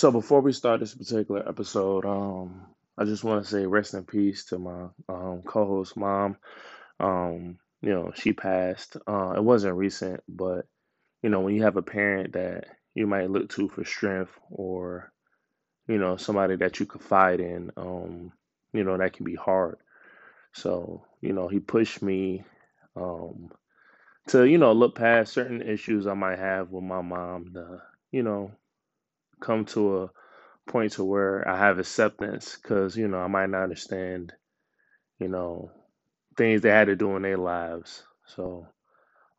So before we start this particular episode, um, I just want to say rest in peace to my um, co-host mom. Um, you know, she passed. Uh, it wasn't recent, but you know, when you have a parent that you might look to for strength or you know somebody that you confide in, um, you know, that can be hard. So you know, he pushed me um, to you know look past certain issues I might have with my mom. You know come to a point to where I have acceptance because you know I might not understand you know things they had to do in their lives. So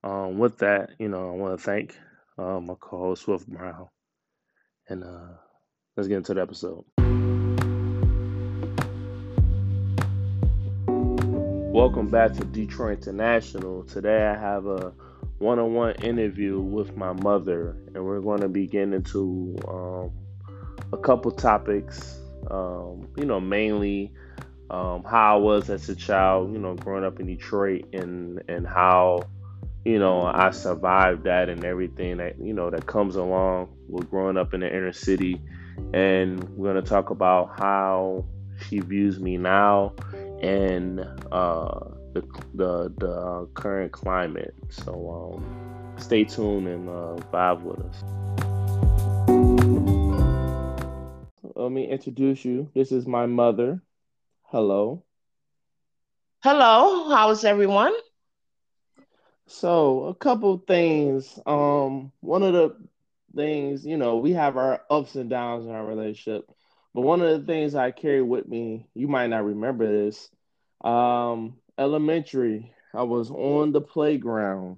um, with that, you know, I want to thank uh, my co-host Swift Brown, and uh, let's get into the episode. Welcome back to Detroit International. Today I have a one-on-one interview with my mother, and we're going to be getting into um, a couple topics. Um, you know, mainly um, how I was as a child. You know, growing up in Detroit, and and how you know I survived that and everything that you know that comes along with growing up in the inner city. And we're going to talk about how she views me now and uh, the the, the uh, current climate. So um, stay tuned and uh, vibe with us. Let me introduce you. This is my mother. Hello. Hello. How's everyone? So a couple things. Um, one of the things, you know, we have our ups and downs in our relationship. But one of the things I carry with me, you might not remember this. Um, elementary, I was on the playground,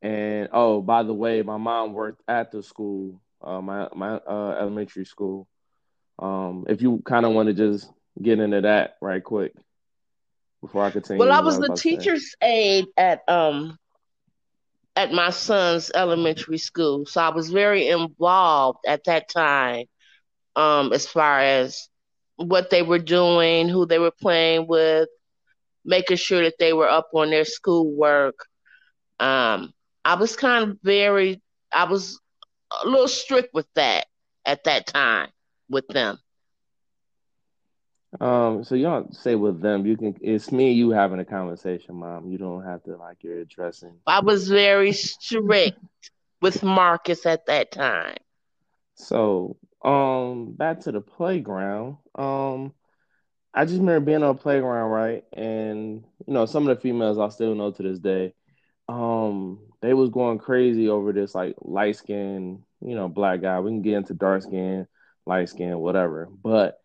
and oh, by the way, my mom worked at the school, uh, my my uh, elementary school. Um, if you kind of want to just get into that right quick before I continue. Well, I was the teacher's aide at um at my son's elementary school, so I was very involved at that time, um, as far as what they were doing, who they were playing with, making sure that they were up on their schoolwork. Um, I was kind of very, I was a little strict with that at that time with them. Um, so you don't say with them. You can. It's me. You having a conversation, mom. You don't have to like you're addressing. I was very strict with Marcus at that time. So, um, back to the playground. Um, I just remember being on a playground, right? And you know, some of the females I still know to this day, um, they was going crazy over this like light skin, you know, black guy. We can get into dark skin, light skin, whatever. But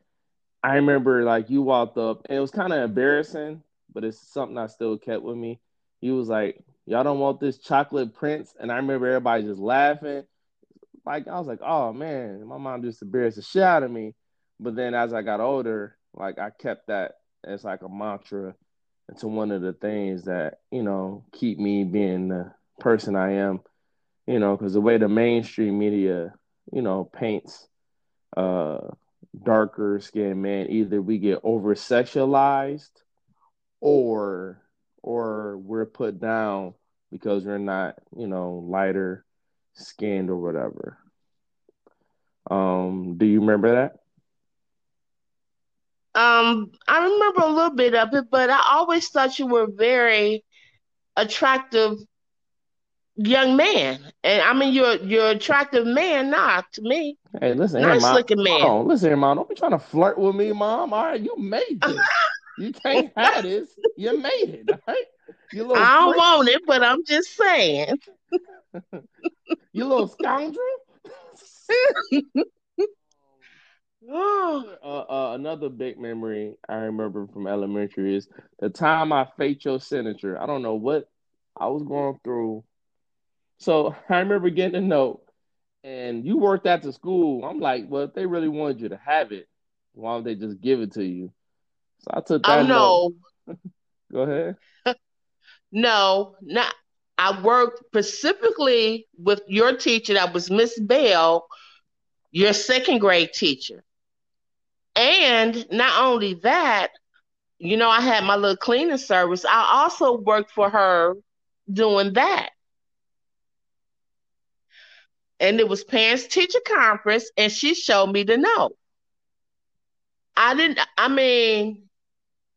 I remember like you walked up and it was kind of embarrassing, but it's something I still kept with me. He was like, Y'all don't want this chocolate prince. And I remember everybody just laughing. Like I was like, oh man, my mom just embarrassed the shit out of me. But then as I got older, like I kept that as like a mantra into one of the things that you know keep me being the person I am. You know, because the way the mainstream media, you know, paints uh darker skinned man, either we get over sexualized or or we're put down because we're not, you know, lighter skinned or whatever. Um, do you remember that? Um, I remember a little bit of it, but I always thought you were very attractive young man. And I mean you're you're attractive man now to me. Hey, listen nice here, looking man. Listen here, mom. Don't be trying to flirt with me, mom. All right, you made this. you can't have this. You made it, right? You little I don't freak. want it, but I'm just saying. you little scoundrel. Uh, uh, another big memory I remember from elementary is the time I faked your signature. I don't know what I was going through. So I remember getting a note, and you worked at the school. I'm like, well, if they really wanted you to have it, why don't they just give it to you? So I took that. I know. Go ahead. no, not. I worked specifically with your teacher. That was Miss Bell, your second grade teacher. And not only that, you know, I had my little cleaning service. I also worked for her doing that. and it was parents teacher conference, and she showed me the note. I didn't. I mean,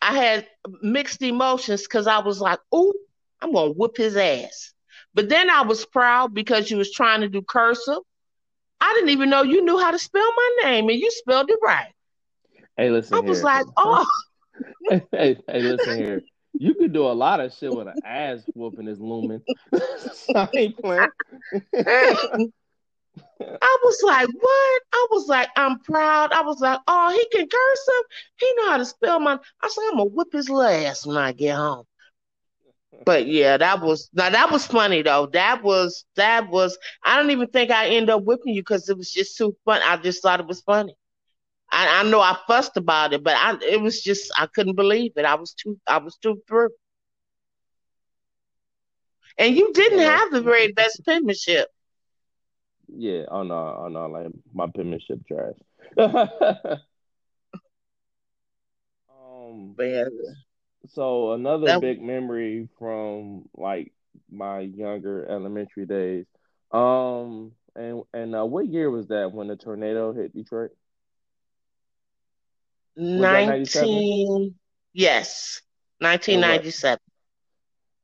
I had mixed emotions because I was like, "Ooh, I'm gonna whoop his ass," but then I was proud because you was trying to do cursive. I didn't even know you knew how to spell my name, and you spelled it right. Hey, listen. I here. was like, "Oh." hey, hey, hey, listen here. You could do a lot of shit with an ass whooping is looming. I ain't playing. I was like, what? I was like, I'm proud. I was like, oh, he can curse him. He know how to spell my. I said, I'm gonna whip his ass when I get home. But yeah, that was now that was funny though. That was that was. I don't even think I end up whipping you because it was just too fun. I just thought it was funny. I, I know I fussed about it, but I it was just I couldn't believe it. I was too I was too through. And you didn't Yeah. have the very best penmanship. Yeah, oh no, oh no, like my penmanship trash. um, Man, so another that big memory from like my younger elementary days. Um, and and uh, what year was that when the tornado hit Detroit? Was that 97? nineteen yes. And Nineteen what? ninety seven.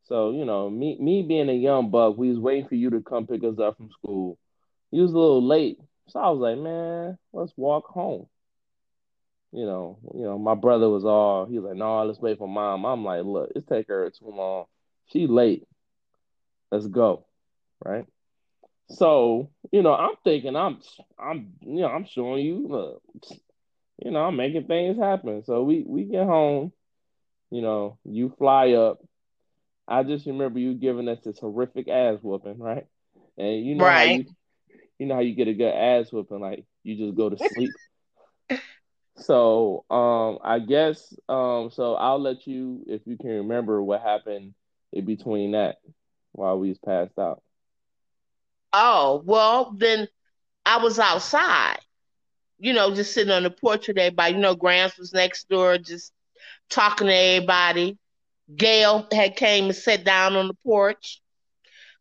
So, you know, me me being a young buck, we was waiting for you to come pick us up from school. You was a little late. So I was like, man, let's walk home. You know, you know, my brother was all he was like, no, let's wait for mom. I'm like, look, it's take her too long. She late. Let's go. Right? So, you know, I'm thinking I'm I'm you know, I'm showing you look, you know, I'm making things happen. So we we get home, you know, you fly up. I just remember you giving us this horrific ass whooping, right? And you know how you you know how you get a good ass whooping, like you just go to sleep. So um I guess um so I'll let you if you can remember what happened in between that while we was passed out. Oh, well then I was outside, you know, just sitting on the porch with everybody. You know, Grams was next door just talking to everybody. Gail had came and sat down on the porch.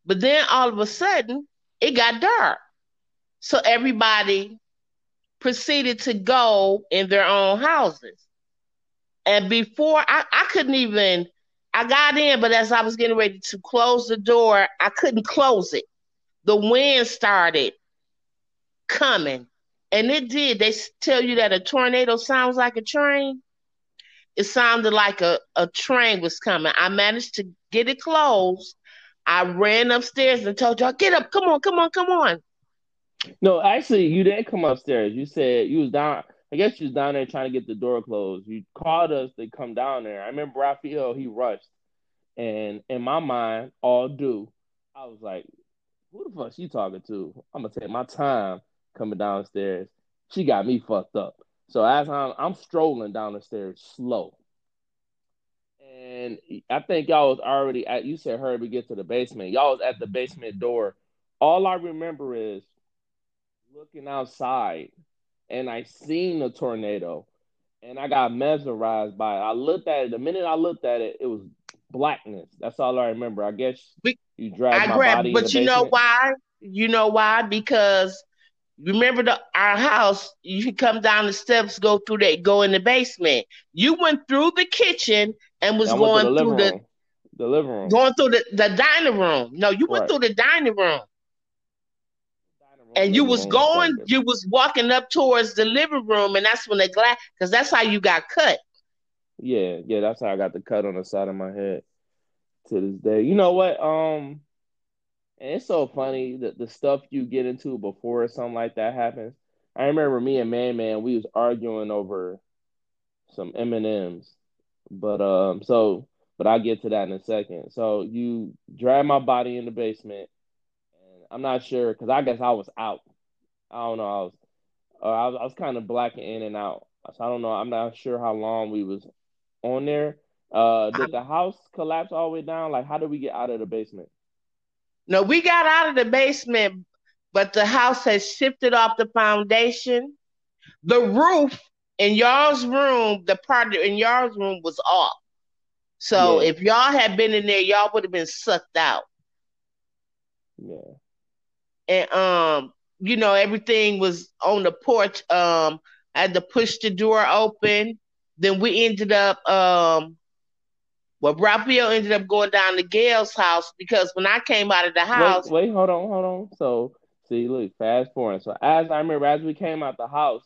But then all of a sudden it got dark. So everybody proceeded to go in their own houses. And before I, I couldn't even, I got in, but as I was getting ready to close the door, I couldn't close it. The wind started coming. And it did. They tell you that a tornado sounds like a train. It sounded like a, a train was coming. I managed to get it closed. I ran upstairs and told y'all, get up, come on, come on, come on. No, actually you didn't come upstairs. You said you was down I guess you was down there trying to get the door closed. You called us to come down there. I remember Raphael, he rushed. And in my mind, all due, I was like, who the fuck she talking to? I'm gonna take my time coming downstairs. She got me fucked up. So as I'm I'm strolling down the stairs slow. And I think y'all was already at you said hurry we get to the basement. Y'all was at the basement door. All I remember is looking outside and I seen the tornado and I got mesmerized by it. I looked at it. The minute I looked at it, it was blackness. That's all I remember. I guess We- you dragged I my grabbed, body but you know why? You know why? Because remember the our house, you come down the steps, go through that, go in the basement. You went through the kitchen and was I went the going through the room. The living room. going through the, the dining room. No, you went Right. through the dining room. Dining room, And you was going, you was walking up towards the living room, and that's when the glass, because that's how you got cut. Yeah, yeah, that's how I got the cut on the side of my head to this day. You know what? Um, and it's so funny that the stuff you get into before something like that happens. I remember me and Man Man, we was arguing over some M and M's, but um, so but I'll get to that in a second. So you drag my body in the basement, and I'm not sure because I guess I was out. I don't know. I was, uh, I was, I was kind of blacking in and out. So I don't know. I'm not sure how long we was on there. Uh, did the house collapse all the way down? Like, how did we get out of the basement? No, we got out of the basement, but the house has shifted off the foundation. The roof in y'all's room, the part in y'all's room was off. So Yeah. if y'all had been in there, y'all would have been sucked out. Yeah. and um, you know, everything was on the porch. Um, I had to push the door open. Then we ended up um well, Raphael ended up going down to Gail's house because when I came out of the house. Wait, wait, hold on, hold on. So, see, look, fast forward. So, as I remember, as we came out the house,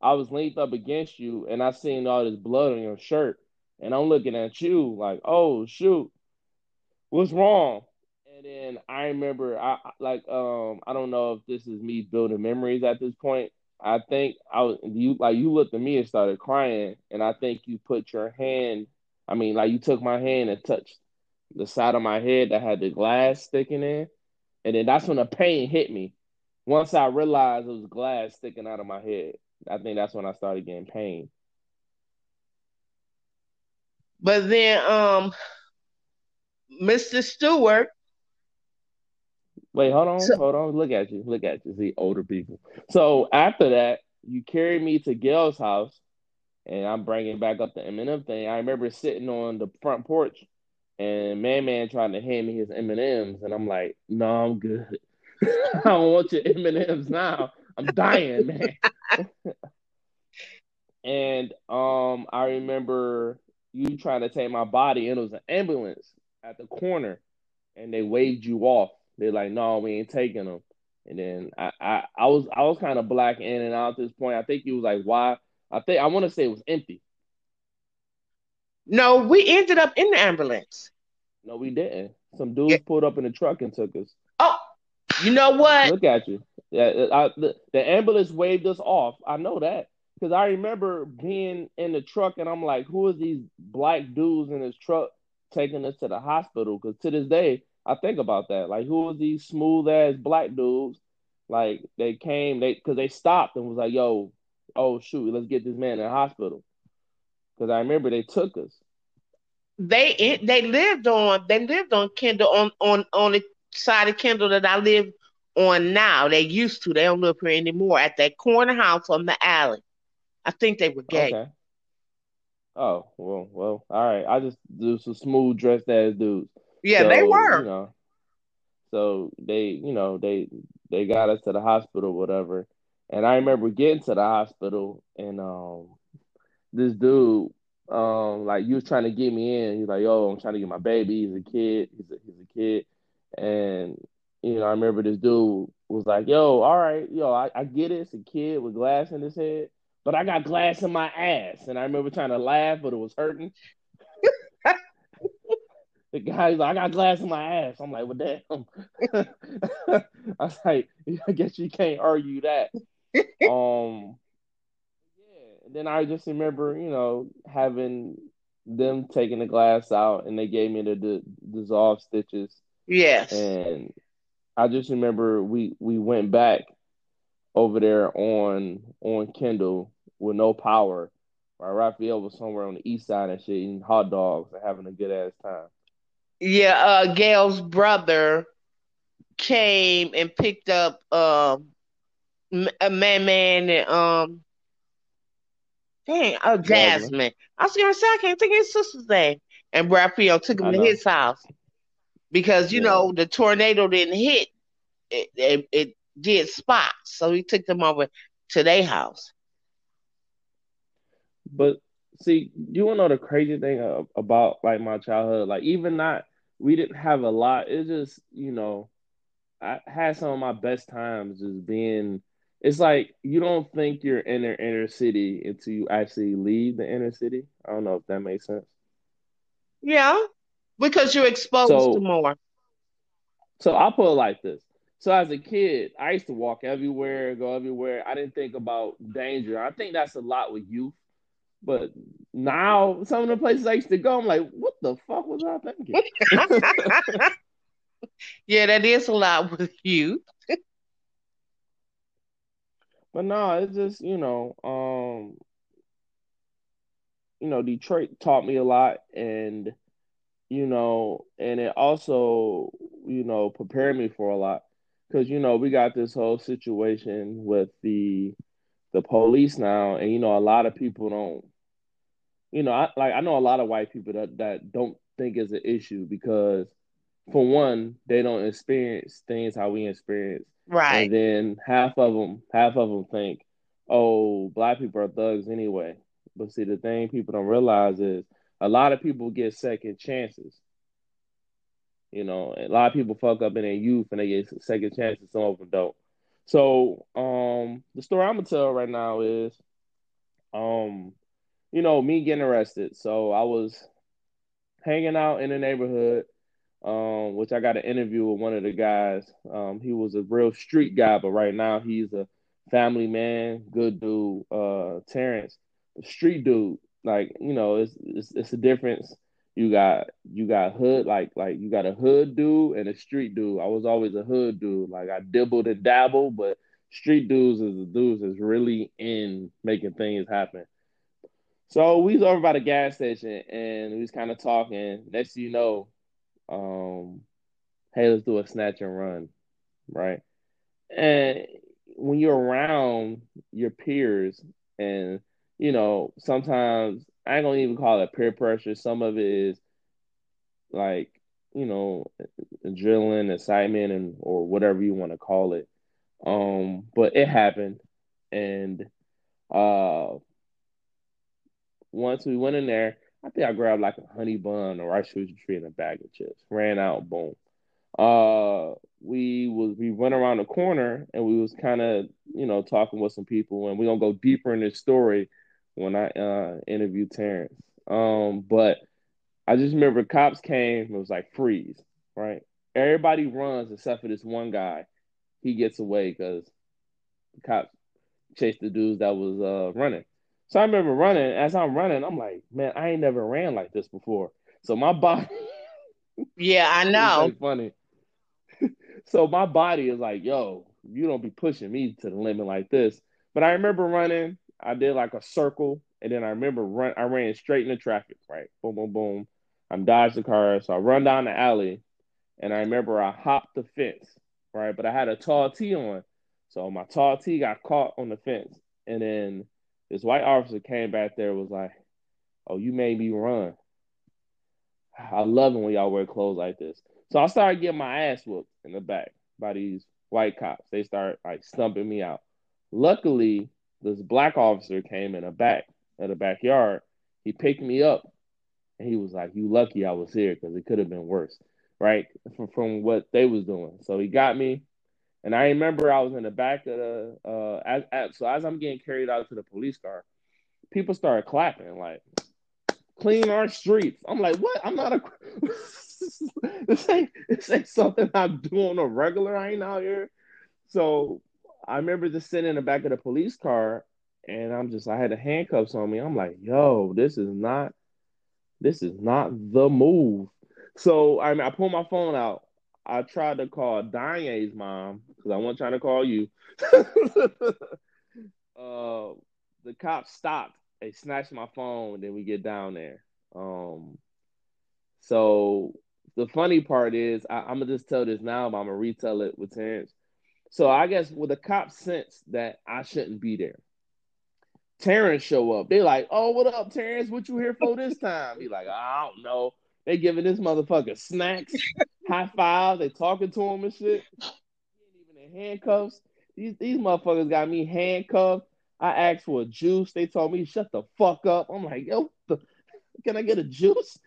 I was leaned up against you, and I seen all this blood on your shirt, and I'm looking at you like, oh shoot, what's wrong? And then I remember, I like, um, I don't know if this is me building memories at this point. I think I was you like you looked at me and started crying, and I think you put your hand I mean, like you took my hand and touched the side of my head that had the glass sticking in, and then that's when the pain hit me. Once I realized it was glass sticking out of my head, I think that's when I started getting pain. But then, um, Mr. Stewart. Wait, hold on, so, hold on. Look at you, look at you. See, older people. So after that, you carried me to Gail's house and I'm bringing back up the M&M thing. I remember sitting on the front porch and Man Man trying to hand me his M&Ms, and I'm like, no, I'm good. I don't want your M&Ms now. I'm dying, man. and um, I remember you trying to take my body, and it was an ambulance at the corner, and they waved you off. They're like, no, we ain't taking them. And then I, I, I was I was kind of black in and out at this point. I think he was like, why I think I want to say it was empty. No, we ended up in the ambulance. No, we didn't. Some dudes yeah. pulled up in the truck and took us. Oh, you know what? Look at you. Yeah, I, the, the ambulance waved us off. I know that because I remember being in the truck and I'm like, who are these black dudes in this truck taking us to the hospital? Because to this day, I think about that. Like, who are these smooth ass black dudes? Like, they came, they because they stopped and was like, yo, oh shoot, let's get this man in the hospital. Because I remember they took us. They they lived on they lived on Kendall on on on the side of Kendall that I live on now. They used to. They don't live here anymore. At that corner house on the alley. I think they were gay. Okay. Oh well, well, all right. I just do some smooth dressed ass dudes. Yeah, so, they were. You know, so they, you know, they they got us to the hospital, whatever. And I remember getting to the hospital and um this dude um like you was trying to get me in. He's like, yo, I'm trying to get my baby. He's a kid. He's a he's a kid. And you know, I remember this dude was like, yo, all right, yo, I, I get it. It's a kid with glass in his head, but I got glass in my ass. And I remember trying to laugh, but it was hurting. the guy's like, I got glass in my ass. I'm like, well, damn. I was like, I guess you can't argue that um, yeah. Then I just remember, you know, having them taking the glass out, and they gave me the, the dissolved stitches. Yes. And I just remember we we went back over there on on Kendall with no power. While Raphael was somewhere on the east side and shit, eating hot dogs and having a good ass time. Yeah, uh, Gail's brother came and picked up um a man, man, and um, dang, oh Jasmine. I was gonna say I can't think of his sister's name. And Raphael took him to his house because you yeah. know the tornado didn't hit; it, it, it did spots, so he took them over to their house. But see, you want to know the crazy thing about like my childhood? Like even not, we didn't have a lot. It's just you know, I had some of my best times just being it's like you don't think you're in the inner city until you actually leave the inner city. I don't know if that makes sense. Yeah, because you're exposed so, to more. So I'll put it like this. So as a kid, I used to walk everywhere, go everywhere. I didn't think about danger. I think that's a lot with youth. But now some of the places I used to go, I'm like, what the fuck was I thinking? yeah, that is a lot with youth. But no, it's just you know, um, you know, Detroit taught me a lot, and you know, and it also you know prepared me for a lot. Because you know we got this whole situation with the the police now, and you know a lot of people don't, you know, I like I know a lot of white people that that don't think it's an issue because for one, they don't experience things how we experience. Right. And then half of them, half of them think, oh, black people are thugs anyway. But see, the thing people don't realize is a lot of people get second chances. You know, a lot of people fuck up in their youth and they get second chances. Some of them don't. So, um, the story I'm gonna tell right now is, um, you know, me getting arrested. So I was hanging out in the neighborhood, um, which I got an interview with one of the guys. Um, he was a real street guy, but right now he's a family man, good dude. Uh, Terrence, street dude. Like you know, it's it's, it's a difference you got you got hood like like you got a hood dude and a street dude. I was always a hood dude. Like I dibbled and dabbled, but street dudes is the dudes that's really in making things happen. So we was over by the gas station and we was kind of talking. Next you know, um, hey, let's do a snatch and run, right? And when you're around your peers and you know, sometimes I gonna even call it peer pressure. Some of it is like, you know, adrenaline, excitement, and or whatever you want to call it. Um, but it happened, and uh, once we went in there, I think I grabbed like a honey bun or rice sushi tree and a bag of chips. Ran out, boom. Uh, we was we went around the corner and we was kind of you know talking with some people, and we're gonna go deeper in this story when I uh, interviewed Terrence. Um, but I just remember cops came it was like freeze, right? Everybody runs except for this one guy. He gets away because the cops chased the dudes that was uh, running. So I remember running. As I'm running, I'm like, man, I ain't never ran like this before. So my body. yeah, I know. funny. so my body is like, yo, you don't be pushing me to the limit like this. But I remember running I did like a circle, and then I remember run. I ran straight into traffic. Right, boom, boom, boom. I'm dodged the car, so I run down the alley, and I remember I hopped the fence. Right, but I had a tall tee on, so my tall tee got caught on the fence, and then this white officer came back there was like, "Oh, you made me run." I love it when y'all wear clothes like this. So I started getting my ass whooped in the back by these white cops. They start like stumping me out. Luckily, this black officer came in a back at the backyard. He picked me up and he was like, "You lucky I was here because it could have been worse, right?" From, from what they was doing. So he got me, and I remember I was in the back of the. Uh, as, as, so as I'm getting carried out to the police car, people started clapping like, "Clean our streets." I'm like, "What? I'm not a." this ain't this ain't something I do on a regular. I ain't out here. So I remember just sitting in the back of the police car and I'm just I had the handcuffs on me. I'm like, yo, this is not this is not the move. So I mean I pulled my phone out. I tried to call Danye's mom because I wasn't trying to call you. uh, the cops stopped. They snatched my phone. Then we get down there. Um, so the funny part is I, am gonna just tell this now, but I'm gonna retell it with Terrence. So I guess with the cops sense that I shouldn't be there. Terrence show up. They like, oh, what up, Terrence? What you here for this time? He like, I don't know. They giving this motherfucker snacks, high five. They talking to him and shit. Handcuffs. These these motherfuckers got me handcuffed. I asked for a juice. They told me shut the fuck up. I'm like, yo, the, can I get a juice?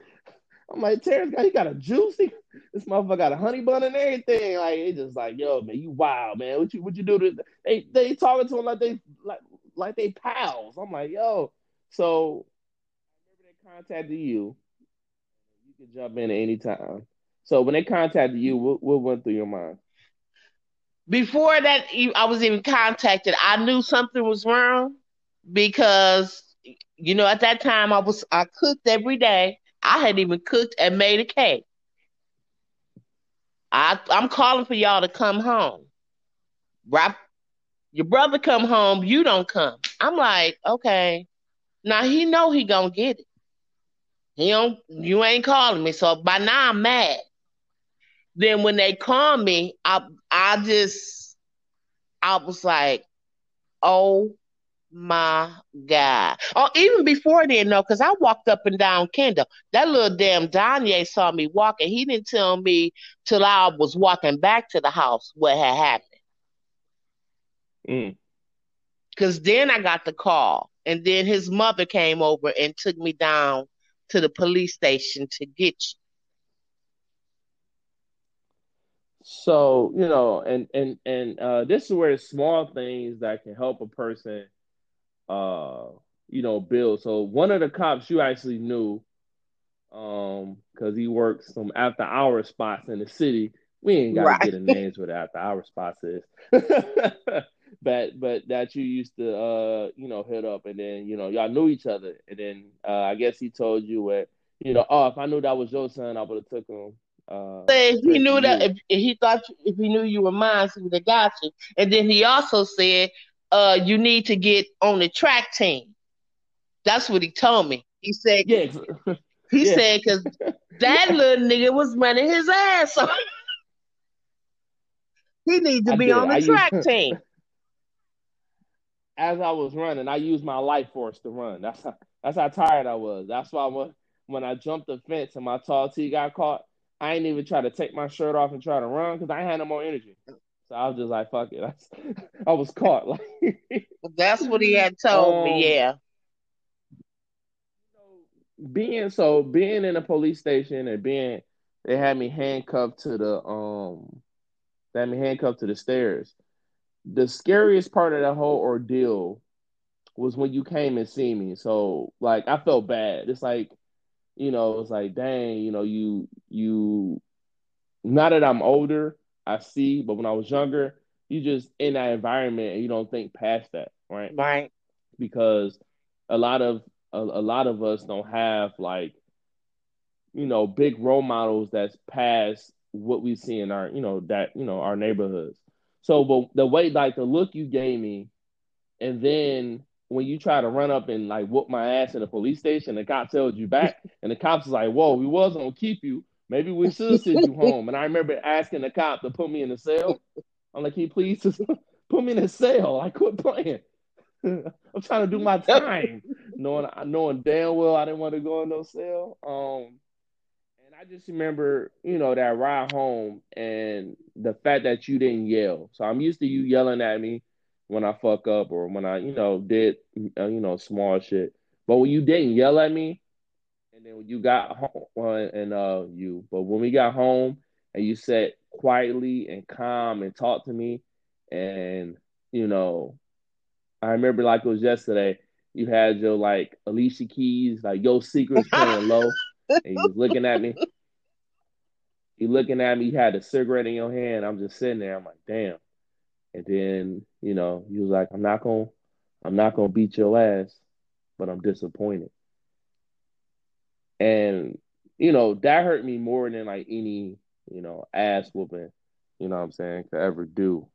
I'm like, Terrence got he got a juice. This motherfucker got a honey bun and everything. Like he just like, yo, man, you wild, man. What you what you do to they they talking to him like they like like they pals. I'm like, yo. So remember they contacted you. You can jump in at any time. So when they contacted you, what, what went through your mind? Before that, I was even contacted. I knew something was wrong because you know at that time I was I cooked every day I had even cooked and made a cake. I I'm calling for y'all to come home. Right? Your brother come home, you don't come. I'm like, okay. Now he know he gonna get it. He don't you ain't calling me. So by now I'm mad. Then when they call me, I I just I was like, oh my God. Oh, even before then, though, because I walked up and down Kendall. That little damn Danye saw me walking. He didn't tell me till I was walking back to the house what had happened. Mm. Because then I got the call, and then his mother came over and took me down to the police station to get you. So you know, and and and uh, this is where small things that can help a person, uh, you know, build. So one of the cops you actually knew, um, because he works some after hour spots in the city. We ain't got to right. get the names what after hour spots is, but but that you used to uh you know hit up, and then you know y'all knew each other, and then uh, I guess he told you what you know. Oh, if I knew that was your son, I would have took him uh, if he knew that, if, if, he thought, if he knew you were mine, he would have got you. And then he also said, uh, you need to get on the track team. That's what he told me. He said, yeah. He yeah. said, because that yeah. little nigga was running his ass off. he needs to I be did. on the I track used, team. As I was running, I used my life force to run. That's how, that's how tired I was. That's why when, when I jumped the fence and my tall T got caught, I ain't even try to take my shirt off and try to run because I had no more energy. So I was just like, fuck it. I, was caught. Like that's what he had told um, me. Yeah. Being so being in a police station and being they had me handcuffed to the um they had me handcuffed to the stairs. The scariest part of that whole ordeal was when you came and see me. So like I felt bad. It's like you know, it's like, dang, you know, you you now that I'm older, I see, but when I was younger, you just in that environment and you don't think past that, right? Right. Because a lot of a, a lot of us don't have like, you know, big role models that's past what we see in our, you know, that, you know, our neighborhoods. So but the way like the look you gave me, and then when you try to run up and like whoop my ass in the police station, the cop tells you back, and the cops is like, "Whoa, we was gonna keep you. Maybe we should send you home." And I remember asking the cop to put me in the cell. I'm like, "Can you please just put me in the cell? I quit playing. I'm trying to do my time, knowing knowing damn well I didn't want to go in no cell." Um, and I just remember, you know, that ride home and the fact that you didn't yell. So I'm used to you yelling at me when I fuck up or when I, you know, did, uh, you know, small shit. But when you didn't yell at me, and then when you got home, uh, and uh, you, but when we got home and you sat quietly and calm and talked to me, and you know, I remember like it was yesterday. You had your like Alicia Keys, like your secrets playing low, and you was looking at me. You looking at me. You had a cigarette in your hand. I'm just sitting there. I'm like, damn. And then, you know, he was like, I'm not gonna I'm not gonna beat your ass, but I'm disappointed. And, you know, that hurt me more than like any, you know, ass whooping, you know what I'm saying, could ever do.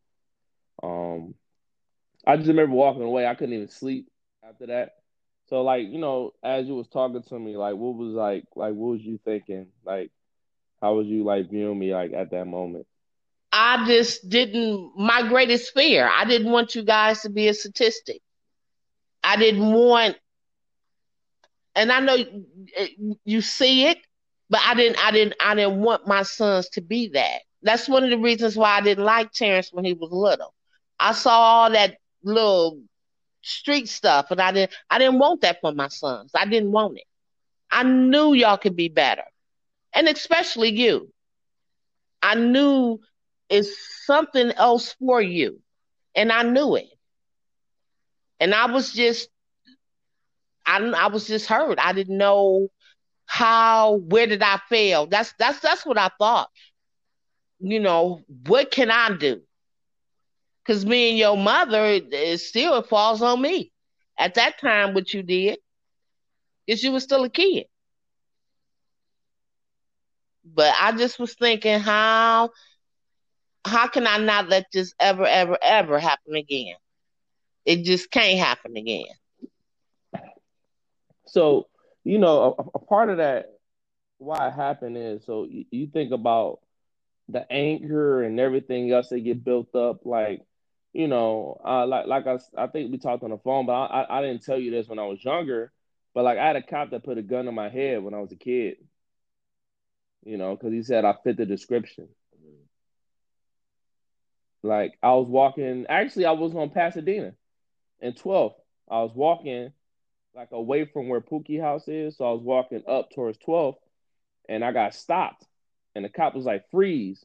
Um I just remember walking away, I couldn't even sleep after that. So like, you know, as you was talking to me, like what was like like what was you thinking? Like how was you like viewing me like at that moment? I just didn't, my greatest fear, I didn't want you guys to be a statistic. I didn't want, and I know you see it, but I didn't, I didn't, I didn't want my sons to be that. That's one of the reasons why I didn't like Terrence when he was little. I saw all that little street stuff, and I didn't, I didn't want that for my sons. I didn't want it. I knew y'all could be better, and especially you. I knew is something else for you. And I knew it. And I was just, I, I was just hurt. I didn't know how, where did I fail? That's, that's, that's what I thought. You know, what can I do? Because me and your mother, it still it falls on me. At that time, what you did is you were still a kid. But I just was thinking, how how can I not let this ever, ever, ever happen again? It just can't happen again. So, you know, a, a part of that, why it happened is so you, you think about the anger and everything else that get built up. Like, you know, uh, like like I, I think we talked on the phone, but I, I, I didn't tell you this when I was younger. But like I had a cop that put a gun in my head when I was a kid. You know, because he said I fit the description. Like I was walking. Actually, I was on Pasadena in 12th. I was walking like away from where Pookie House is, so I was walking up towards 12th, and I got stopped, and the cop was like, "Freeze."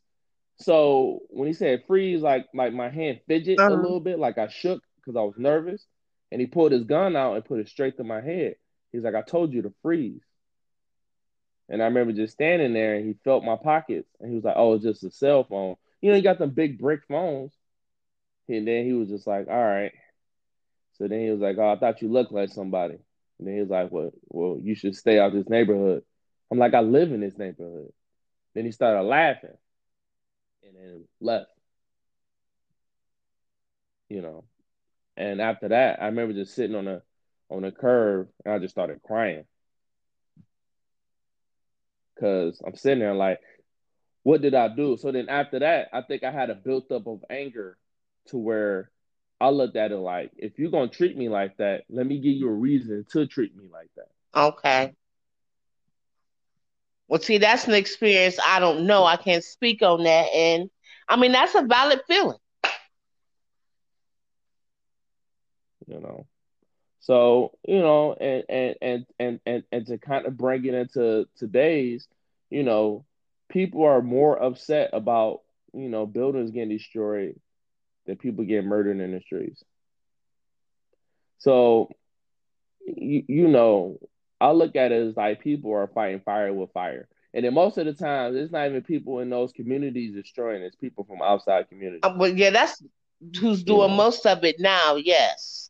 So when he said freeze, like like my hand fidget uh-huh. a little bit, like I shook because I was nervous, and he pulled his gun out and put it straight to my head. He's like, "I told you to freeze." And I remember just standing there, and he felt my pockets, and he was like, "Oh, it's just a cell phone." You know, he got them big brick phones. And then he was just like, "All right." So then he was like, "Oh, I thought you looked like somebody." And then he was like, "Well, well, you should stay out this neighborhood." I'm like, "I live in this neighborhood." Then he started laughing, and then left. You know, and after that, I remember just sitting on a on a curb, and I just started crying because I'm sitting there like, what did I do? So then after that, I think I had a built up of anger to where I looked at it like, if you're gonna treat me like that, let me give you a reason to treat me like that. Okay. Well, see, that's an experience I don't know. I can't speak on that, and I mean that's a valid feeling. You know, so you know, and and and and and, and to kind of bring it into today's, you know, people are more upset about you know buildings getting destroyed than people getting murdered in the streets. So, you, you know, I look at it as like people are fighting fire with fire. And then most of the time, it's not even people in those communities destroying; it's people from outside communities. Uh, well, yeah, that's who's doing know. most of it now. Yes,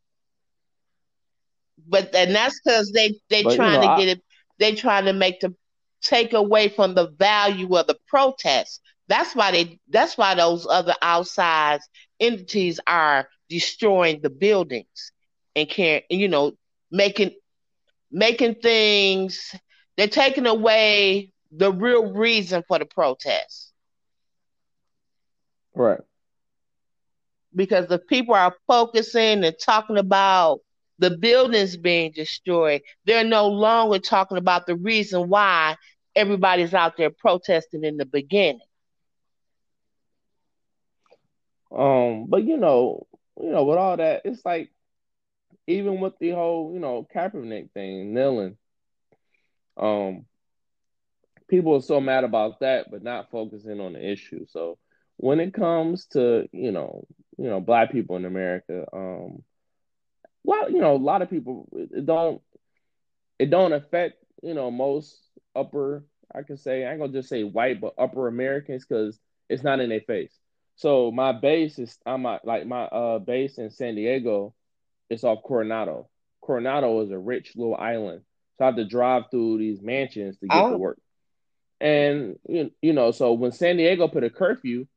but and that's because they they but, trying you know, to get it. They trying to make the take away from the value of the protest. That's why they. That's why those other outside entities are destroying the buildings and can you know making making things. They're taking away the real reason for the protest. Right. Because the people are focusing and talking about the buildings being destroyed, they're no longer talking about the reason why everybody's out there protesting in the beginning. Um, but you know, you know, with all that, it's like even with the whole, you know, Kaepernick thing, kneeling, um, people are so mad about that, but not focusing on the issue. So when it comes to, you know, you know, black people in America, um, well, you know, a lot of people it don't it don't affect, you know, most upper I can say I ain't gonna just say white, but upper Americans because it's not in their face. So my base is I'm like my uh base in San Diego, is off Coronado. Coronado is a rich little island, so I have to drive through these mansions to get oh. to work. And you you know, so when San Diego put a curfew,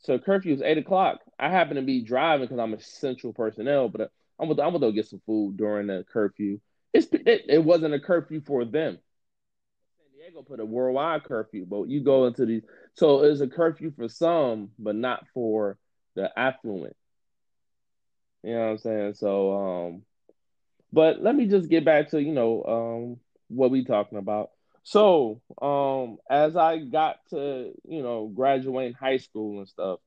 so curfew is eight o'clock. I happen to be driving because I'm essential personnel, but I'm gonna I'm gonna go get some food during the curfew. It's it, it wasn't a curfew for them. Diego put a worldwide curfew, but you go into these, so it's a curfew for some, but not for the affluent. You know what I'm saying? So, um, but let me just get back to you know um what we talking about. So, um, as I got to you know graduating high school and stuff,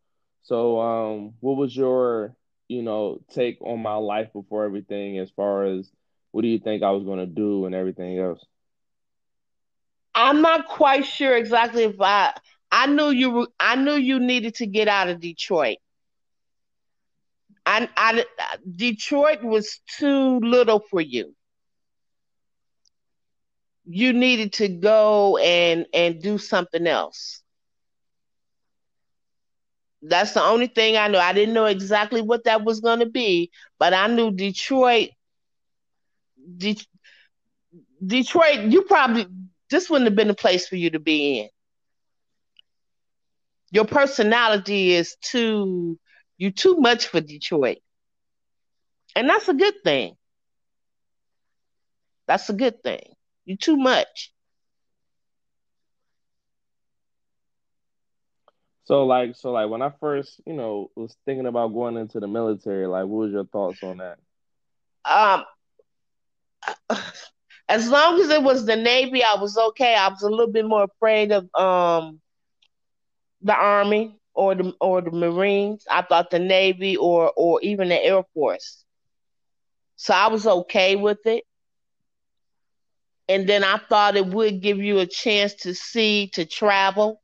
so um, what was your you know take on my life before everything as far as what do you think I was going to do and everything else? I'm not quite sure exactly if I I knew you were, I knew you needed to get out of Detroit. I, I Detroit was too little for you. You needed to go and and do something else. That's the only thing I know. I didn't know exactly what that was going to be, but I knew Detroit. De- Detroit, you probably this wouldn't have been a place for you to be in. Your personality is too you too much for Detroit. And that's a good thing. That's a good thing. You too much. So like so like when I first, you know, was thinking about going into the military, like what was your thoughts on that? Um, as long as it was the Navy, I was okay. I was a little bit more afraid of um the Army or the or the Marines. I thought the Navy or or even the Air Force. So I was okay with it. And then I thought it would give you a chance to see, to travel,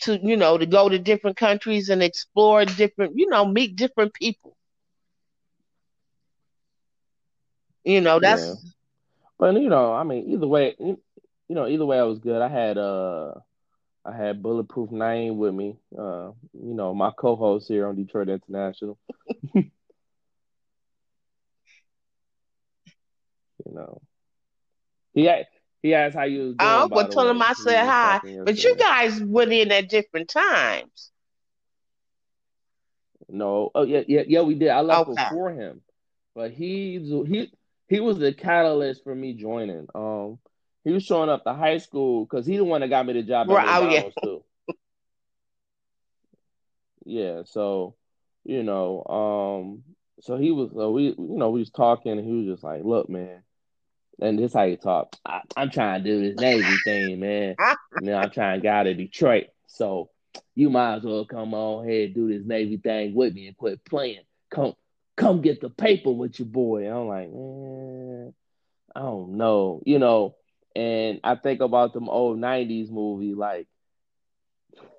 to you know, to go to different countries and explore different, you know, meet different people. You know, that's Yeah. But you know, I mean, either way, you know, either way, I was good. I had uh, I had Bulletproof Nine with me. Uh, you know, my co-host here on Detroit International. you know, he he asked how you was I doing. By would the tell him I said hi. But you guys went in at different times. No, oh yeah, yeah, yeah, we did. I left Okay. before him, but he's he he was the catalyst for me joining. Um, he was showing up to high school because he the one that got me the job at Right, oh, yeah. McDonald's too. Yeah, so you know, um, so he was, so we, you know, we was talking, and he was just like, "Look, man," and this how he talk. I, I'm trying to do this Navy thing, man. You know, I'm trying to get out of Detroit, so you might as well come on here do this Navy thing with me and quit playing. Come, come get the paper with your boy. I'm like, man, I don't know, you know. And I think about them old '90s movie, like.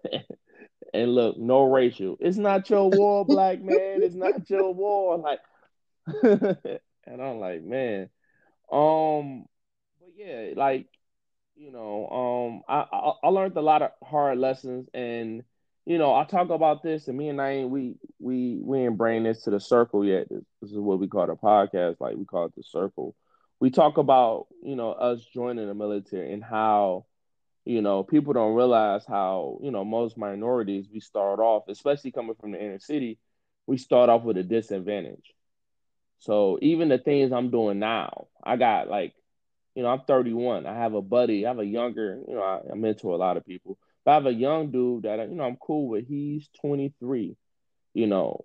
And look, no racial. It's not your war, black man. It's not your war. Like, and I'm like, man. Um, but yeah, like, you know, um, I, I I learned a lot of hard lessons, and you know, I talk about this, and me and I we we we ain't bring this to the circle yet. This, this is what we call the podcast, like we call it the circle. We talk about you know us joining the military and how you know, people don't realize how, you know, most minorities, we start off, especially coming from the inner city, we start off with a disadvantage. So even the things I'm doing now, I got like, you know, I'm 31. I have a buddy, I have a younger, you know, I, I mentor a lot of people, but I have a young dude that, you know, I'm cool with. He's 23. You know,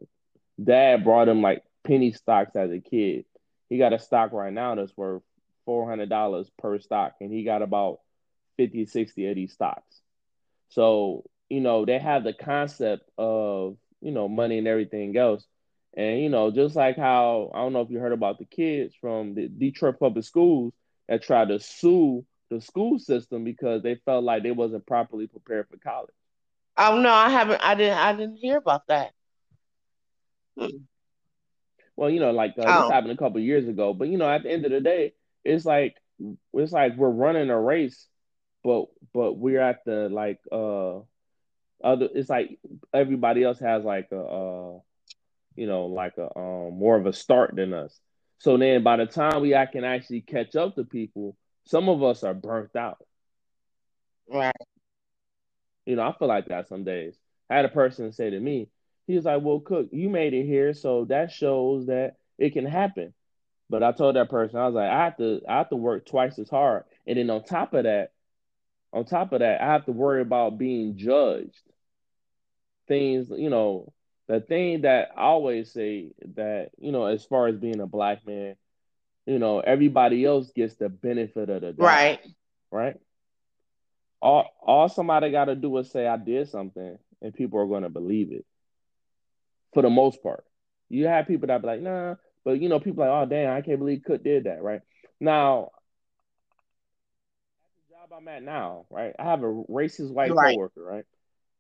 dad brought him like penny stocks as a kid. He got a stock right now that's worth $400 per stock, and he got about 50, 60 of these stocks. So, you know, they have the concept of, you know, money and everything else. And, you know, just like how, I don't know if you heard about the kids from the Detroit public schools that tried to sue the school system because they felt like they wasn't properly prepared for college. Oh no, I haven't. I didn't. I didn't hear about that. Well, you know, like uh, this Oh, happened a couple years ago, but you know, at the end of the day, it's like it's like we're running a race, but but we're at the like uh other. It's like everybody else has like a uh you know like a um more of a start than us. So then by the time we I can actually catch up to people, some of us are burnt out. right. You know, I feel like that some days. I had a person say to me, he was like, "Well, Cook, you made it here, so that shows that it can happen." But I told that person, I was like, I have to, I have to work twice as hard, and then on top of that, on top of that, I have to worry about being judged. Things, you know, the thing that I always say that, you know, as far as being a black man, you know, everybody else gets the benefit of the doubt, Right. right? All, all somebody got to do is say I did something, and people are going to believe it for the most part. You have people that be like, nah, but you know, people like, oh damn, I can't believe Cook did that, right? Now, the job I'm at now, right? I have a racist white Right. coworker, right?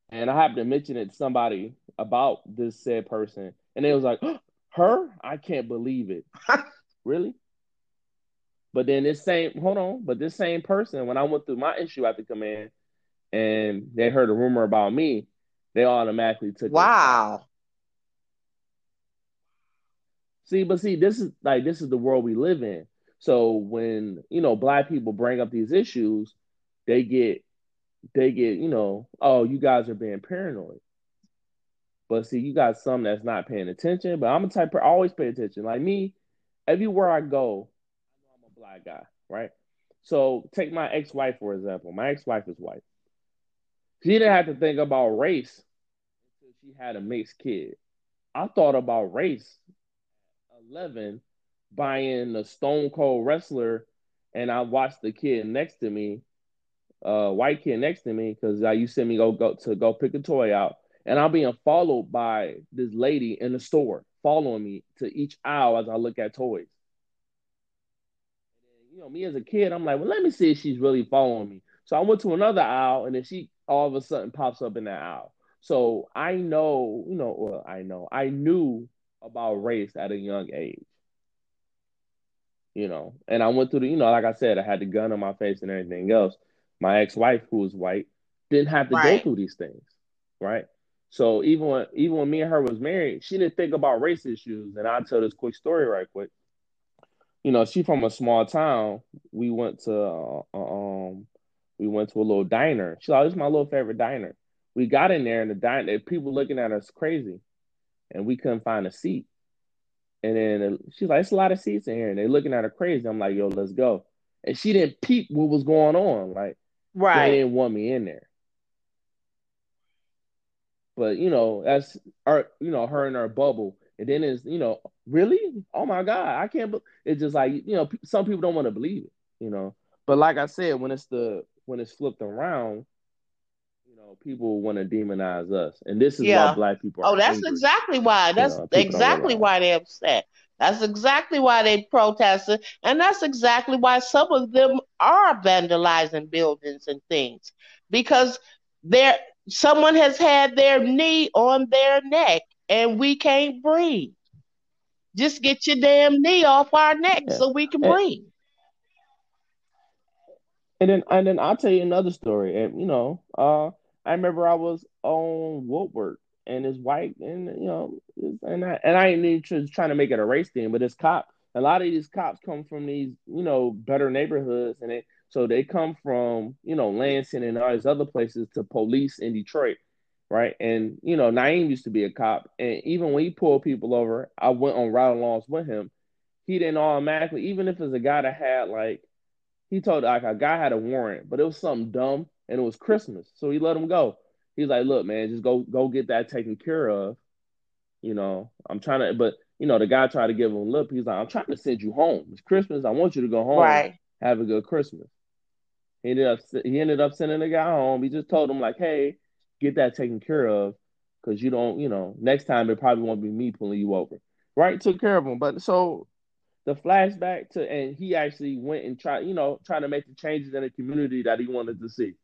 And I happen to mention it to somebody about this said person, and they was like, oh, her? I can't believe it. really? But then this same, hold on, but this same person, when I went through my issue at the command, and they heard a rumor about me, they automatically took it. Wow. See, but see, this is like this is the world we live in. So when you know black people bring up these issues, they get they get you know, oh, you guys are being paranoid. But see, you got some that's not paying attention. But I'm a type of always pay attention. Like me, everywhere I go, A guy, right? So take my ex-wife for example. My ex-wife is white. She didn't have to think about race until she had a mixed kid. I thought about race 11 buying a Stone Cold wrestler, and I watched the kid next to me, uh, white kid next to me, because I uh, you sent me go go to go pick a toy out, and I'm being followed by this lady in the store, following me to each aisle as I look at toys. You know, me as a kid, I'm like, well, let me see if she's really following me. So I went to another aisle, and then she all of a sudden pops up in that aisle. So I know, you know, well, I know, I knew about race at a young age you know. And I went through the, you know, like I said, I had the gun on my face and everything else. My ex-wife, who was white, didn't have to right. go through these things, right? So even when even when me and her was married, she didn't think about race issues. And I'll tell this quick story right quick. You know, she from a small town. We went to uh, um we went to a little diner. She's like, this is my little favorite diner. We got in there and the diner people looking at us crazy. And we couldn't find a seat. And then she's like, it's a lot of seats in here. And they're looking at her crazy. I'm like, yo, let's go. And she didn't peep what was going on. Like, right. they didn't want me in there. But you know, that's our, you know, her and her bubble. And then it's, you know, really? Oh my God, I can't. Be-. It's just like, you know, some people don't want to believe it, you know. But like I said, when it's the when it's flipped around, you know, people want to demonize us, and this is yeah. why black people. oh, that's angry. exactly why. That's you know, exactly why they're upset. That's exactly why they protested, and that's exactly why some of them are vandalizing buildings and things because there someone has had their knee on their neck, and we can't breathe. Just get your damn knee off our neck yeah. so we can and, breathe. And then, and then I'll tell you another story. And you know, uh, I remember I was on Woodward and his white and you know and I and I ain't even trying to make it a race thing, but this cop, a lot of these cops come from these you know better neighborhoods and it so they come from you know Lansing and all these other places to police in Detroit, right? And you know Naeem used to be a cop, and even when he pulled people over, I went on ride-alongs with him. He didn't automatically, even if it's a guy that had like, he told like a guy had a warrant, but it was something dumb and it was Christmas, so he let him go. He's like, "Look, man, just go go get that taken care of." You know, I'm trying to, but you know, the guy tried to give him a lip. He's like, "I'm trying to send you home. It's Christmas. I want you to go home. Right. Have a good Christmas." He ended up he ended up sending the guy home. He just told him like, "Hey, get that taken care of, because you don't, you know, next time it probably won't be me pulling you over." Right? Took care of him. But so the flashback to and he actually went and tried, you know, trying to make the changes in the community that he wanted to see.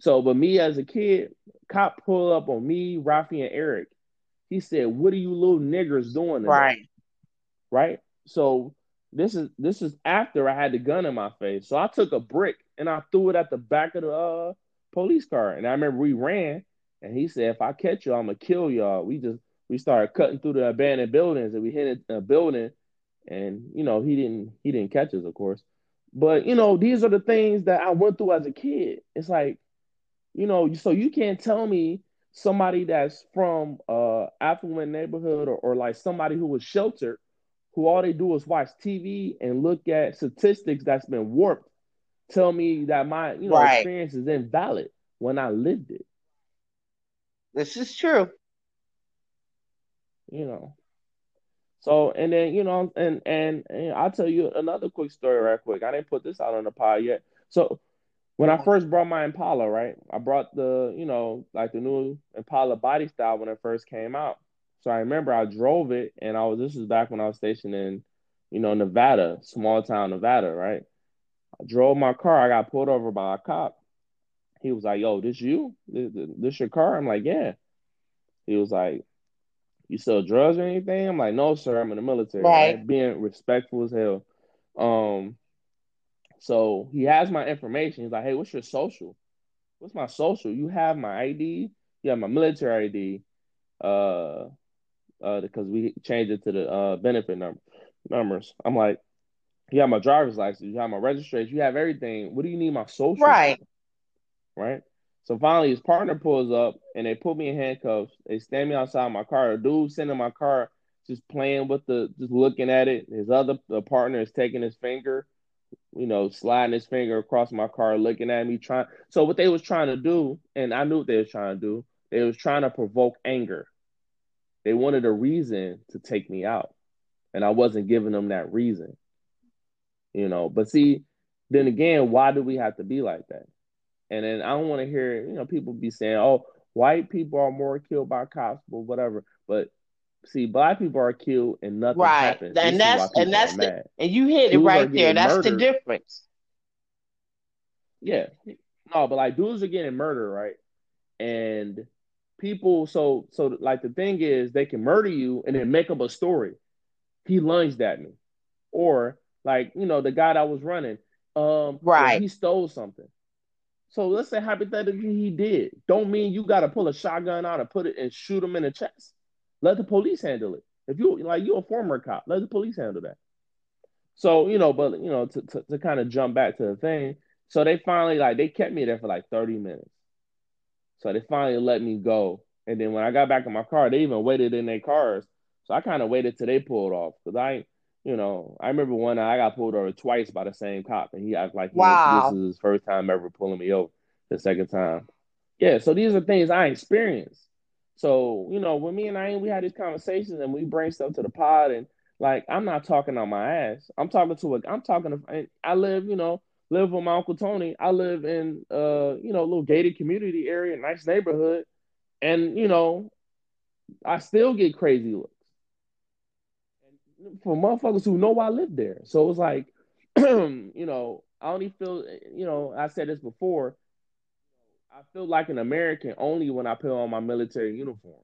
So, but me as a kid, cop pulled up on me, Rafi, and Eric. He said, "What are you little niggers doing?" Today? Right. Right. So this is this is after I had the gun in my face. So I took a brick and I threw it at the back of the uh, police car. And I remember we ran, and he said, "If I catch you, I'm gonna kill y'all." We just we started cutting through the abandoned buildings, and we hit a building. And you know he didn't he didn't catch us, of course. But you know these are the things that I went through as a kid. It's like you know, so you can't tell me somebody that's from uh affluent neighborhood or, or like somebody who was sheltered, who all they do is watch TV and look at statistics that's been warped, tell me that my you know right. experience is invalid when I lived it. This is true. You know. So and then you know and and, and I'll tell you another quick story right quick. I didn't put this out on the pod yet. So when I first brought my Impala, right? I brought the, you know, like the new Impala body style when it first came out. So I remember I drove it and I was this is back when I was stationed in, you know, Nevada, small town Nevada, right? I drove my car, I got pulled over by a cop. He was like, Yo, this you? This, this your car? I'm like, Yeah. He was like, You sell drugs or anything? I'm like, No, sir, I'm in the military. Right. right? Being respectful as hell. Um, so he has my information. He's like, hey, what's your social? What's my social? You have my ID. You have my military ID. Uh, uh, because we changed it to the uh benefit number numbers. I'm like, you have my driver's license. You have my registration. You have everything. What do you need my social? Right. For? Right. So finally, his partner pulls up and they put me in handcuffs. They stand me outside my car. A dude sitting in my car, just playing with the, just looking at it. His other the partner is taking his finger you know, sliding his finger across my car, looking at me, trying. So what they was trying to do, and I knew what they was trying to do. They was trying to provoke anger. They wanted a reason to take me out, and I wasn't giving them that reason. You know, but see, then again, why do we have to be like that? And then I don't want to hear, you know, people be saying, "Oh, white people are more killed by cops," or whatever. But see, black people are killed and nothing right. happens. And that's and that's the, and you hit dudes it right there. That's murdered. the difference. Yeah. No, but like dudes are getting murdered, right? And people so so like the thing is they can murder you and then make up a story. He lunged at me. Or like, you know, the guy that was running, um right. he stole something. So let's say hypothetically he did. Don't mean you gotta pull a shotgun out and put it and shoot him in the chest. Let the police handle it. If you like you're a former cop, let the police handle that. So, you know, but you know, to, to, to kind of jump back to the thing, so they finally like they kept me there for like 30 minutes. So they finally let me go. And then when I got back in my car, they even waited in their cars. So I kind of waited till they pulled off. Cause I you know, I remember one I got pulled over twice by the same cop and he acted like wow. this is his first time ever pulling me over the second time. Yeah, so these are things I experienced. So, you know, when me and I we had these conversations and we bring stuff to the pod and like I'm not talking on my ass. I'm talking to a I'm talking to I live, you know, live with my uncle Tony. I live in uh, you know, a little gated community area, nice neighborhood. And, you know, I still get crazy looks. For motherfuckers who know I live there. So it's like, you know, I only feel you know, I said this before I feel like an American only when I put on my military uniform.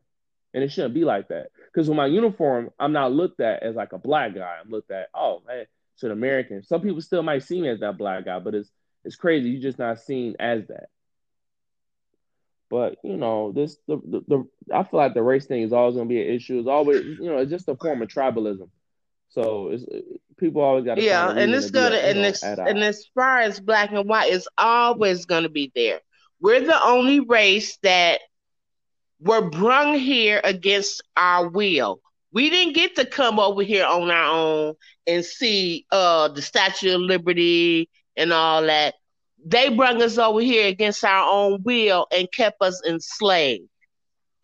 And it shouldn't be like that. Because with my uniform, I'm not looked at as like a black guy. I'm looked at, oh, man, it's an American. Some people still might see me as that black guy, but it's it's crazy. You're just not seen as that. But you know, this the, the, the I feel like the race thing is always gonna be an issue. It's always you know, it's just a form of tribalism. So it's people always got to yeah, and it's gonna and it's and as far as black and white, it's always gonna be there. We're the only race that were brung here against our will. We didn't get to come over here on our own and see uh, the Statue of Liberty and all that. They brung us over here against our own will and kept us enslaved.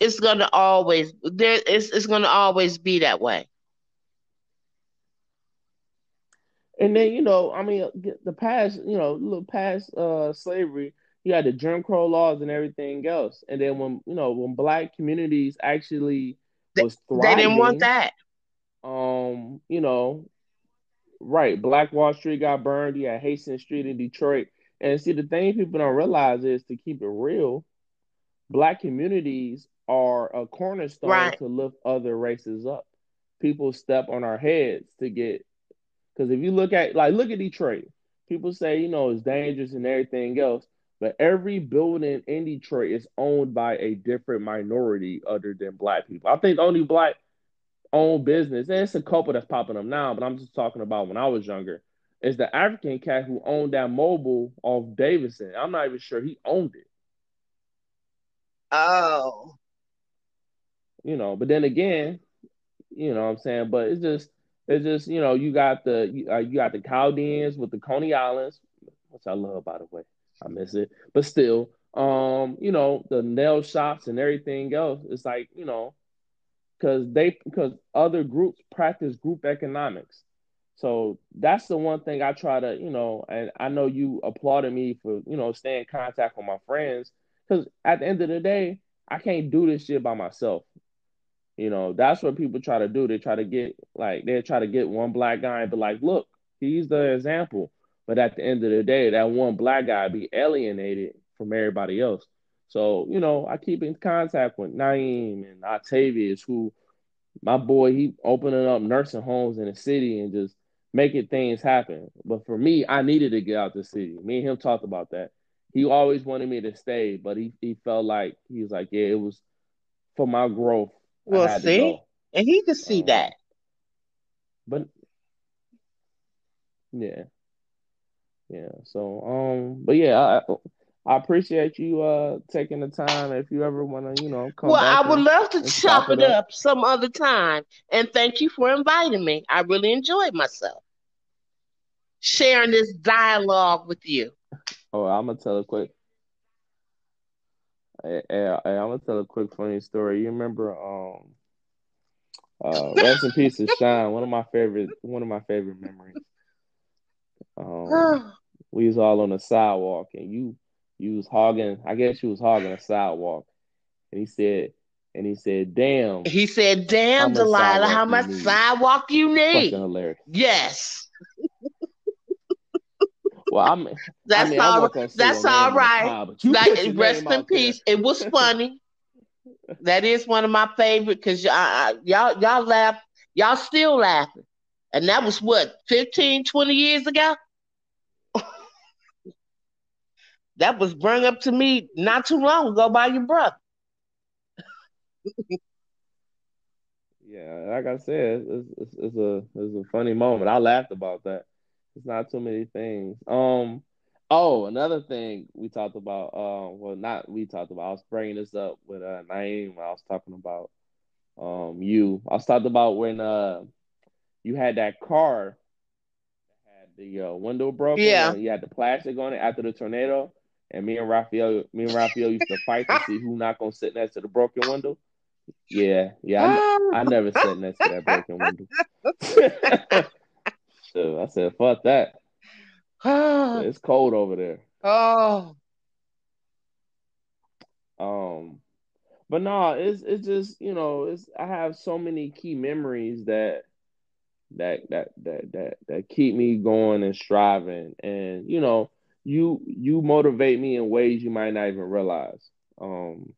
It's gonna always there. It's, it's gonna always be that way. And then you know, I mean, the past, you know, look past uh, slavery, you had the Jim Crow laws and everything else. And then when you know when black communities actually was thriving, they didn't want that. Um, you know, right? Black Wall Street got burned. You had Hastings Street in Detroit. And see, the thing people don't realize is to keep it real, black communities are a cornerstone right. to lift other races up. People step on our heads to get because if you look at like look at Detroit, people say you know it's dangerous and everything else. But every building in Detroit is owned by a different minority other than black people. I think the only black owned business, and it's a couple that's popping up now, but I'm just talking about when I was younger, is the African cat who owned that Mobil off Davison. I'm not even sure he owned it. Oh. You know, but then again, you know what I'm saying? But it's just, it's just, you know, you got the, uh, you got the Chaldeans with the Coney Islands, which I love, by the way. I miss it. But still, um, you know, the nail shops and everything else, it's like, you know, because they because other groups practice group economics. So that's the one thing I try to, you know, and I know you applauded me for, you know, staying in contact with my friends. Cause at the end of the day, I can't do this shit by myself. You know, that's what people try to do. They try to get like they try to get one black guy and be like, look, he's the example. But at the end of the day, that one black guy be alienated from everybody else. So, you know, I keep in contact with Naeem and Octavius, who my boy, he opening up nursing homes in the city and just making things happen. But for me, I needed to get out the city. Me and him talked about that. He always wanted me to stay, but he, he felt like he was like, yeah, it was for my growth. Well, see, and he could see um, that. But yeah, yeah. So um, but yeah, I I appreciate you uh taking the time. If you ever want to, you know, come. Well, I would and, love to chop it up. up some other time. And thank you for inviting me. I really enjoyed myself. sharing this dialogue with you. Oh, I'm gonna tell a quick. Hey, hey, hey, I'm gonna tell a quick funny story. You remember, um, uh, rest in peace to Shine. One of my favorite, one of my favorite memories. Um, we was all on the sidewalk, and you, you was hogging. I guess you was hogging a sidewalk, and he said, and he said, "Damn." He said, "Damn, Delilah, how much sidewalk you need?" Fucking hilarious. Yes. Well, I'm. That's I mean, all. That's all right. Like, rest in peace. It was funny. that is one of my favorite because y'all, y'all, y'all laugh. Y'all still laughing, and that was what 15, 20 years ago. that was brought up to me not too long ago by your brother. yeah, like I said, it's, it's, it's a it's a funny moment. I laughed about that. It's not too many things. Um. Oh, another thing we talked about. Uh, well, not we talked about. I was bringing this up with uh Naeem. I was talking about um you. I was talking about when uh you had that car that had the uh, window broken. Yeah. You had the plastic on it after the tornado. And me and Raphael, me and Raphael used to fight to see who not gonna sit next to the broken window. Yeah, yeah. I, I never sat next to that broken window. so I said, "Fuck that." it's cold over there. Oh. Um, but no, it's it's just you know, it's I have so many key memories that that that that that that keep me going and striving, and you know, you you motivate me in ways you might not even realize. Um,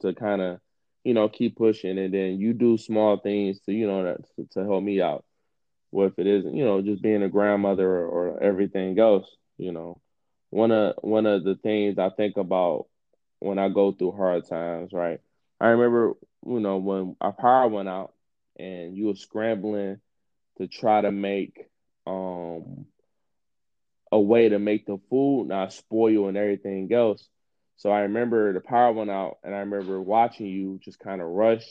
to kind of you know keep pushing, and then you do small things to you know that to, to help me out. What if it isn't you know just being a grandmother or, or everything else? You know, one of one of the things I think about when I go through hard times, right? I remember, you know, when our power went out and you were scrambling to try to make um a way to make the food not spoil and everything else. So I remember the power went out and I remember watching you just kind of rush.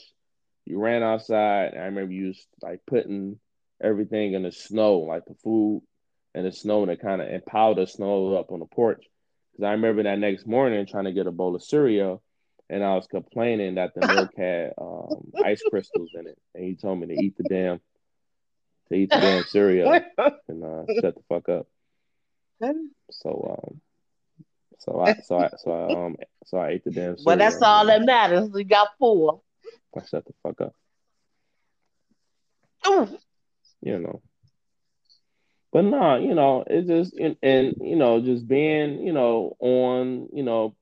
You ran outside I remember you was like putting everything in the snow, like the food and the snow and it kind of and piled the snow up on the porch. Because I remember that next morning trying to get a bowl of cereal, and I was complaining that the milk had um, ice crystals in it, and he told me to eat the damn to eat the damn cereal and uh, shut the fuck up. So um, so I so I so I um so I ate the damn cereal. But that's all that matters. We got four. I shut the fuck up. Ooh. You know. But no, nah, you know, it's just and, and you know, just being, you know, on, you know,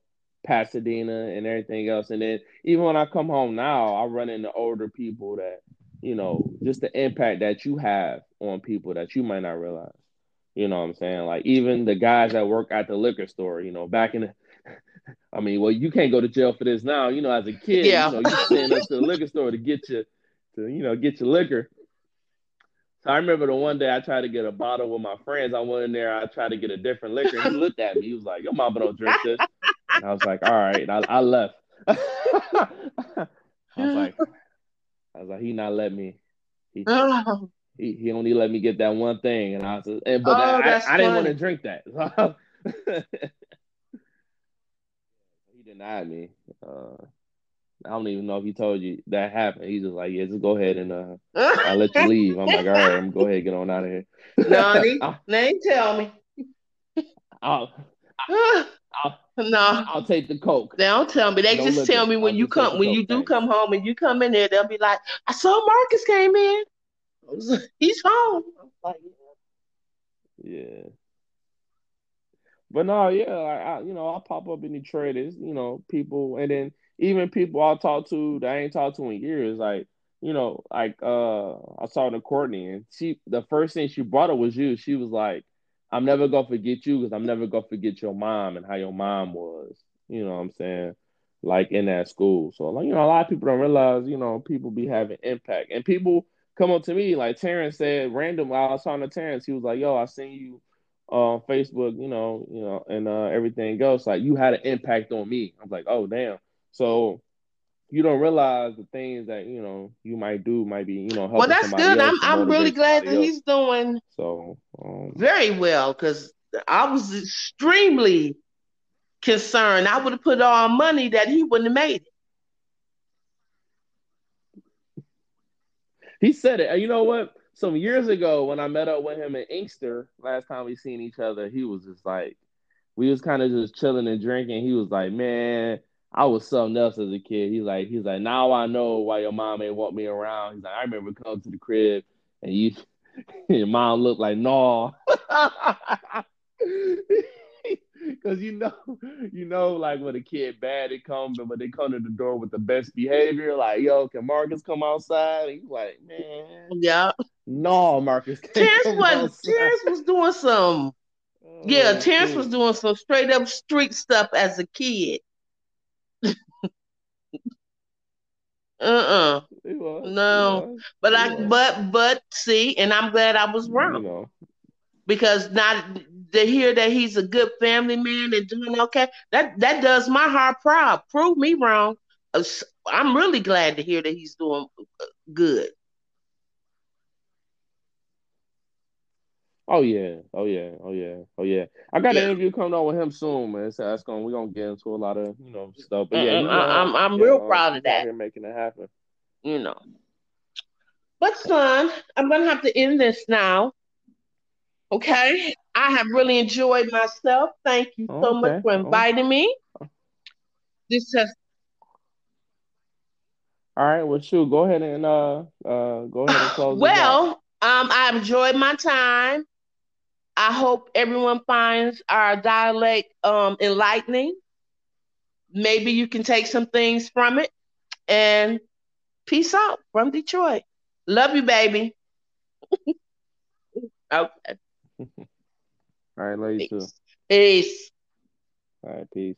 Pasadena and everything else. And then even when I come home now, I run into older people that, you know, just the impact that you have on people that you might not realize. You know what I'm saying? Like even the guys that work at the liquor store, you know, back in the I mean, well, you can't go to jail for this now. You know, as a kid, Yeah. you know, you stand up to the liquor store to get your to, you know, get your liquor. So I remember the one day I tried to get a bottle with my friends. I went in there, I tried to get a different liquor. And he looked at me. He was like, Your mama don't drink this. And I was like, All right. And I, I left. I was like, I was like, he not let me. He, Oh, he, he only let me get that one thing. And I was and but Oh, I, that's I, didn't want to drink that. he denied me. Uh, I don't even know if he told you that happened. He's just like, Yeah, just go ahead and uh I'll let you leave. I'm like, all right, I'm go ahead and get on out of here. no, they, I'll, they tell me. I'll, I'll, no, I'll take the coke. they don't tell me. They No just tell me when I'll you come when you do thanks. come home and you come in there, they'll be like, I saw Marcus came in. I like, He's home. Like, Yeah. But no, yeah, like I, you know, I pop up in Detroit as, you know, people and then even people I talk to that I ain't talked to in years, like, you know, like uh I saw the Courtney and she the first thing she brought up was you. She was like, I'm never gonna forget you because I'm never gonna forget your mom and how your mom was. You know what I'm saying? Like in that school. So like, you know, a lot of people don't realize, you know, people be having impact. And people come up to me, like Terrence said, random while I was talking to Terrence, he was like, Yo, I seen you on Facebook, you know, you know, and uh, everything else. Like you had an impact on me. I'm like, oh damn. So you don't realize the things that you know you might do might be you know well that's good. i'm, I'm really glad that else. he's doing so um, very well because i was extremely concerned. I would have put all money that he wouldn't have made it. He said it. You know what? Some years ago when i met up with him in Inkster last time we seen each other he was just like we was kind of just chilling and drinking. He was like man I was something else as a kid. He's like, he's like, now I know why your mom ain't want me around. He's like, I remember coming to the crib and you, your mom looked like no, because you know, you know, like when a kid bad, it comes, but when they come to the door with the best behavior, like, yo, can Marcus come outside? And he's like, man, yeah, no, Marcus. Terrence was Terrence was doing some. Oh, yeah, oh, Terrence was doing some straight up street stuff as a kid. Uh-uh. No. But I but but see, and I'm glad I was wrong. You know. Because not to hear that he's a good family man and doing okay, that that does my heart proud. Prove me wrong. Uh, I'm really glad to hear that he's doing uh, good. Oh yeah, oh yeah, oh yeah, oh yeah. I got yeah. an interview coming on with him soon, man. So that's going. We're gonna get into a lot of you know stuff. But yeah, you know, I'm I'm yeah, real proud of that. Here making it happen. You know. But son, I'm gonna have to end this now. Okay, I have really enjoyed myself. Thank you so okay. much for inviting me. This has. All right, well, shoot, go ahead and uh, uh, go ahead and close. well, um, I enjoyed my time. I hope everyone finds our dialect um, enlightening. Maybe you can take some things from it. And peace out from Detroit. Love you, baby. okay. All right, love you peace. too. Peace. All right, peace.